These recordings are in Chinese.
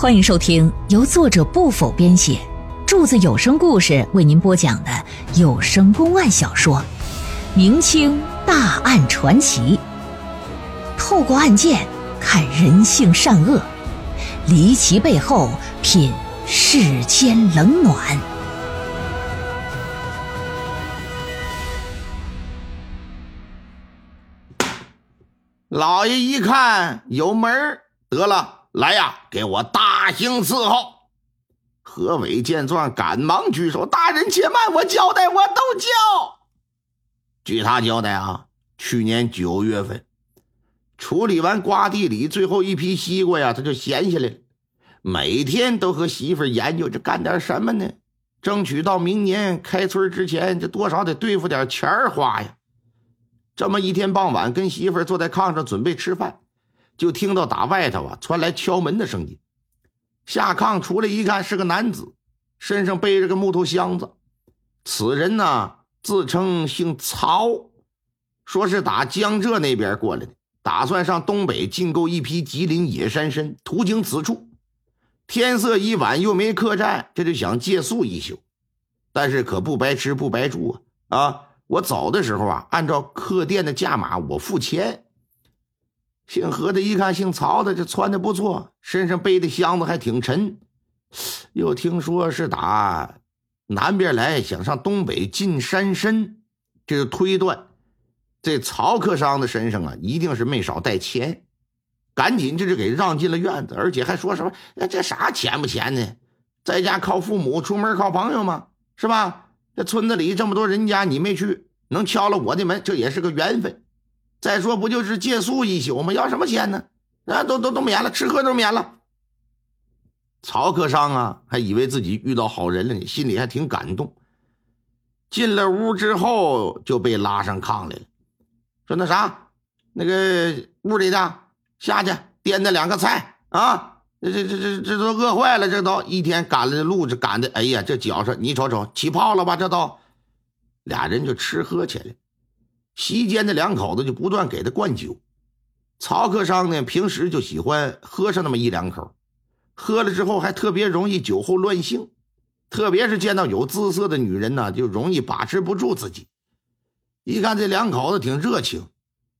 欢迎收听由作者不否编写，柱子有声故事为您播讲的有声公案小说《明清大案传奇》，透过案件看人性善恶，离奇背后品世间冷暖。老爷一看有门儿得了，来呀，给我大刑伺候！何伟见状，赶忙举手：“大人且慢，我交代，我都交。”据他交代啊，去年九月份处理完瓜地里最后一批西瓜呀，他就闲下来，每天都和媳妇研究着干点什么呢？争取到明年开春之前，这多少得对付点钱花呀。这么一天傍晚，跟媳妇坐在炕上准备吃饭，就听到打外头啊传来敲门的声音。下炕出来一看，是个男子，身上背着个木头箱子。此人呢自称姓曹，说是打江浙那边过来的，打算上东北进购一批吉林野山参，途经此处。天色已晚，又没客栈，这就想借宿一宿。但是可不白吃不白住啊！啊！我走的时候啊，按照客店的价码，我付钱。姓何的一看，姓曹的这穿的不错，身上背的箱子还挺沉，又听说是打南边来，想上东北进山参，这就推断这曹客商的身上啊，一定是没少带钱。赶紧这就给让进了院子，而且还说什么：“这啥钱不钱呢？在家靠父母，出门靠朋友嘛，是吧？”这村子里这么多人家，你没去，能敲了我的门，这也是个缘分。再说，不就是借宿一宿吗？要什么钱呢？啊，都都都免了，吃喝都免了。曹克商啊，还以为自己遇到好人了呢，心里还挺感动。进了屋之后，就被拉上炕来了，说：“那啥，那个屋里的下去掂那两个菜啊。”这这这这这都饿坏了，这都一天赶了路，这赶的，哎呀，这脚上你瞅瞅起泡了吧？这都，俩人就吃喝起来。席间的两口子就不断给他灌酒。曹克商呢，平时就喜欢喝上那么一两口，喝了之后还特别容易酒后乱性，特别是见到有姿色的女人呢，就容易把持不住自己。一看这两口子挺热情。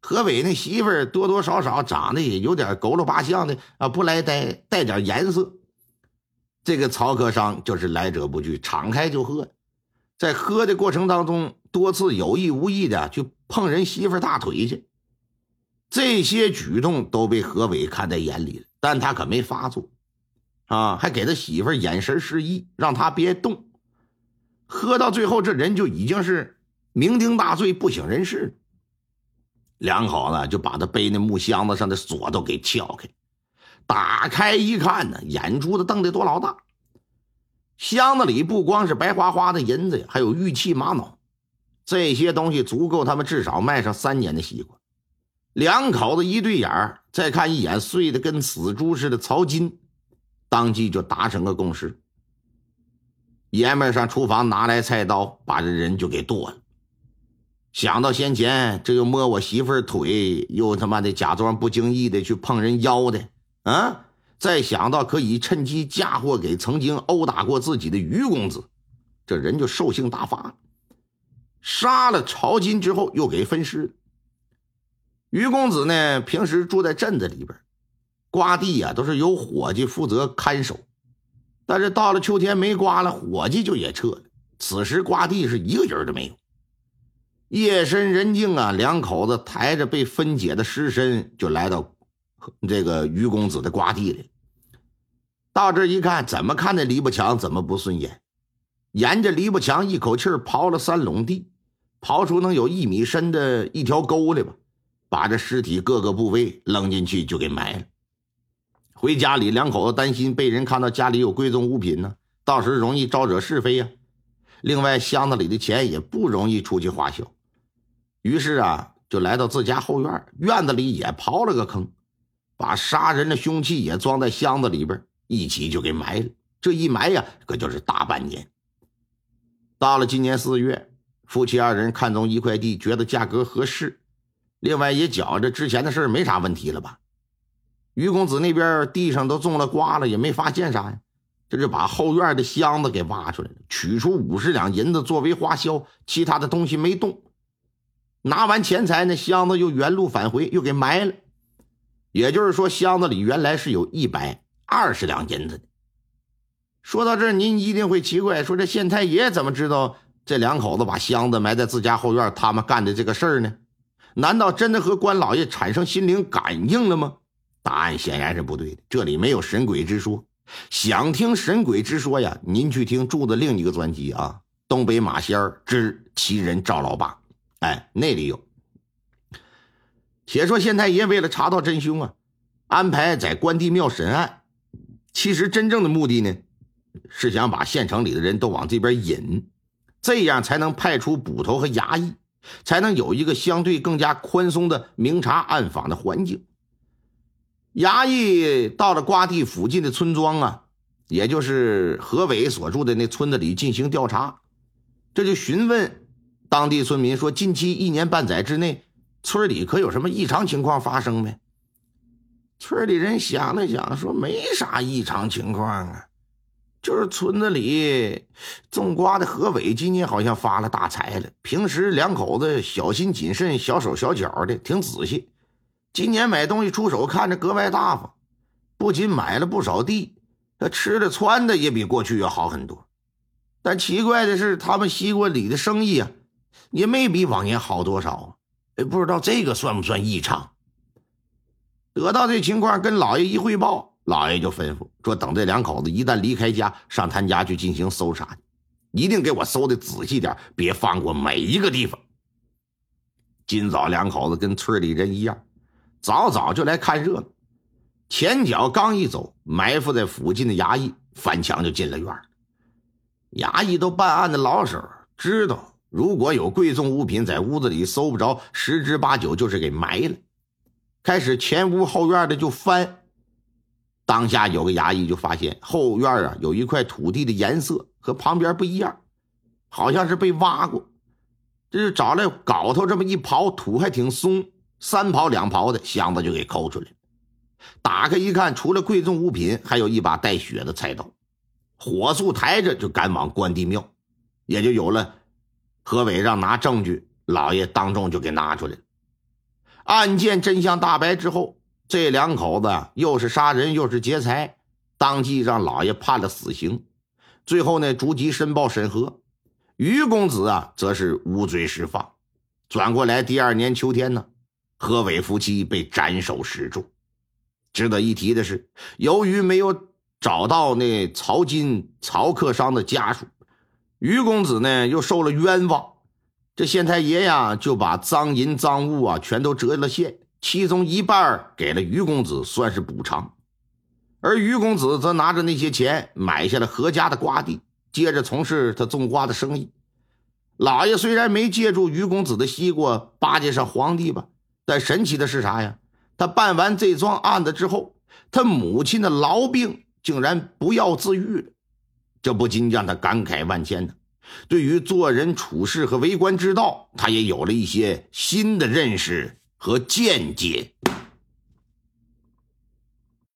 何伟那媳妇儿多多少少长得也有点佝偻八相的啊，不来带带点颜色。这个曹克商就是来者不拒，敞开就喝。在喝的过程当中，多次有意无意的去碰人媳妇大腿去。这些举动都被何伟看在眼里了，但他可没发作啊，还给他媳妇眼神示意，让他别动。喝到最后，这人就已经是酩酊大醉，不省人事。两口子就把他背那木箱子上的锁都给撬开，打开一看呢，眼珠子瞪得多老大。箱子里不光是白花花的银子呀，还有玉器玛瑙，这些东西足够他们至少卖上三年的西瓜。两口子一对眼儿，再看一眼睡得跟死猪似的曹金，当即就达成个共识：爷们上厨房拿来菜刀，把这人就给剁了。想到先前这又摸我媳妇腿，又他妈的假装不经意的去碰人腰的，啊！再想到可以趁机嫁祸给曾经殴打过自己的于公子，这人就兽性大发了。杀了曹金之后，又给分尸。于公子呢，平时住在镇子里边，瓜地呀都是由伙计负责看守，但是到了秋天没瓜了，伙计就也撤了。此时瓜地是一个人都没有。夜深人静啊，两口子抬着被分解的尸身就来到这个于公子的瓜地里。到这一看，怎么看那篱笆墙怎么不顺眼？沿着篱笆墙一口气刨了三垄地，刨出能有一米深的一条沟来吧，把这尸体各个部位扔进去就给埋了。回家里，两口子担心被人看到家里有贵重物品呢，到时容易招惹是非呀。另外，箱子里的钱也不容易出去花销。于是啊，就来到自家后院，院子里也刨了个坑，把杀人的凶器也装在箱子里边，一起就给埋了。这一埋呀，可就是大半年。到了今年四月，夫妻二人看中一块地，觉得价格合适，另外也觉着之前的事没啥问题了吧。于公子那边地上都种了瓜了，也没发现啥呀。这就把后院的箱子给挖出来了，取出五十两银子作为花销，其他的东西没动。拿完钱财，那箱子又原路返回，又给埋了。也就是说，箱子里原来是有一百二十两银子的。说到这儿，您一定会奇怪，说这县太爷怎么知道这两口子把箱子埋在自家后院，他们干的这个事儿呢？难道真的和关老爷产生心灵感应了吗？答案显然是不对的，这里没有神鬼之说。想听神鬼之说呀，您去听柱子另一个专辑啊，《东北马仙之奇人赵老八》，哎，那里有。且说县太爷为了查到真凶啊，安排在关帝庙审案。其实真正的目的呢，是想把县城里的人都往这边引，这样才能派出捕头和衙役，才能有一个相对更加宽松的明察暗访的环境。衙役到了瓜地附近的村庄啊，也就是何伟所住的那村子里进行调查，这就询问当地村民说：近期一年半载之内，村里可有什么异常情况发生没？村里人想了想，说没啥异常情况啊，就是村子里种瓜的何伟今年好像发了大财了。平时两口子小心谨慎、小手小脚的，挺仔细。今年买东西出手看着格外大方，不仅买了不少地，他吃的穿的也比过去要好很多。但奇怪的是，他们西瓜里的生意啊，也没比往年好多少。哎，不知道这个算不算异常？得到这情况，跟老爷一汇报，老爷就吩咐说：等这两口子一旦离开家，上他家去进行搜查，一定给我搜的仔细点，别放过每一个地方。今早两口子跟村里人一样。早早就来看热闹，前脚刚一走，埋伏在附近的衙役翻墙就进了院衙役都办案的老手，知道如果有贵重物品在屋子里搜不着，十之八九就是给埋了。开始前屋后院的就翻，当下有个衙役就发现后院啊有一块土地的颜色和旁边不一样，好像是被挖过。这就找来镐头这么一刨，土还挺松。三刨两刨的箱子就给抠出来，打开一看，除了贵重物品，还有一把带血的菜刀。火速抬着就赶往关帝庙，也就有了何伟让拿证据，老爷当众就给拿出来了。案件真相大白之后，这两口子又是杀人又是劫财，当即让老爷判了死刑。最后呢，逐级申报审核，于公子啊，则是无罪释放。转过来，第二年秋天呢。何伟夫妻被斩首示众。值得一提的是，由于没有找到那曹金曹克商的家属，于公子呢又受了冤枉。这县太爷呀，就把赃银赃物啊全都折了现，其中一半给了于公子，算是补偿。而于公子则拿着那些钱买下了何家的瓜地，接着从事他种瓜的生意。老爷虽然没借助于公子的西瓜巴结上皇帝吧。但神奇的是啥呀？他办完这桩案子之后，他母亲的痨病竟然不药自愈了，这不禁让他感慨万千呢。对于做人处事和为官之道，他也有了一些新的认识和见解。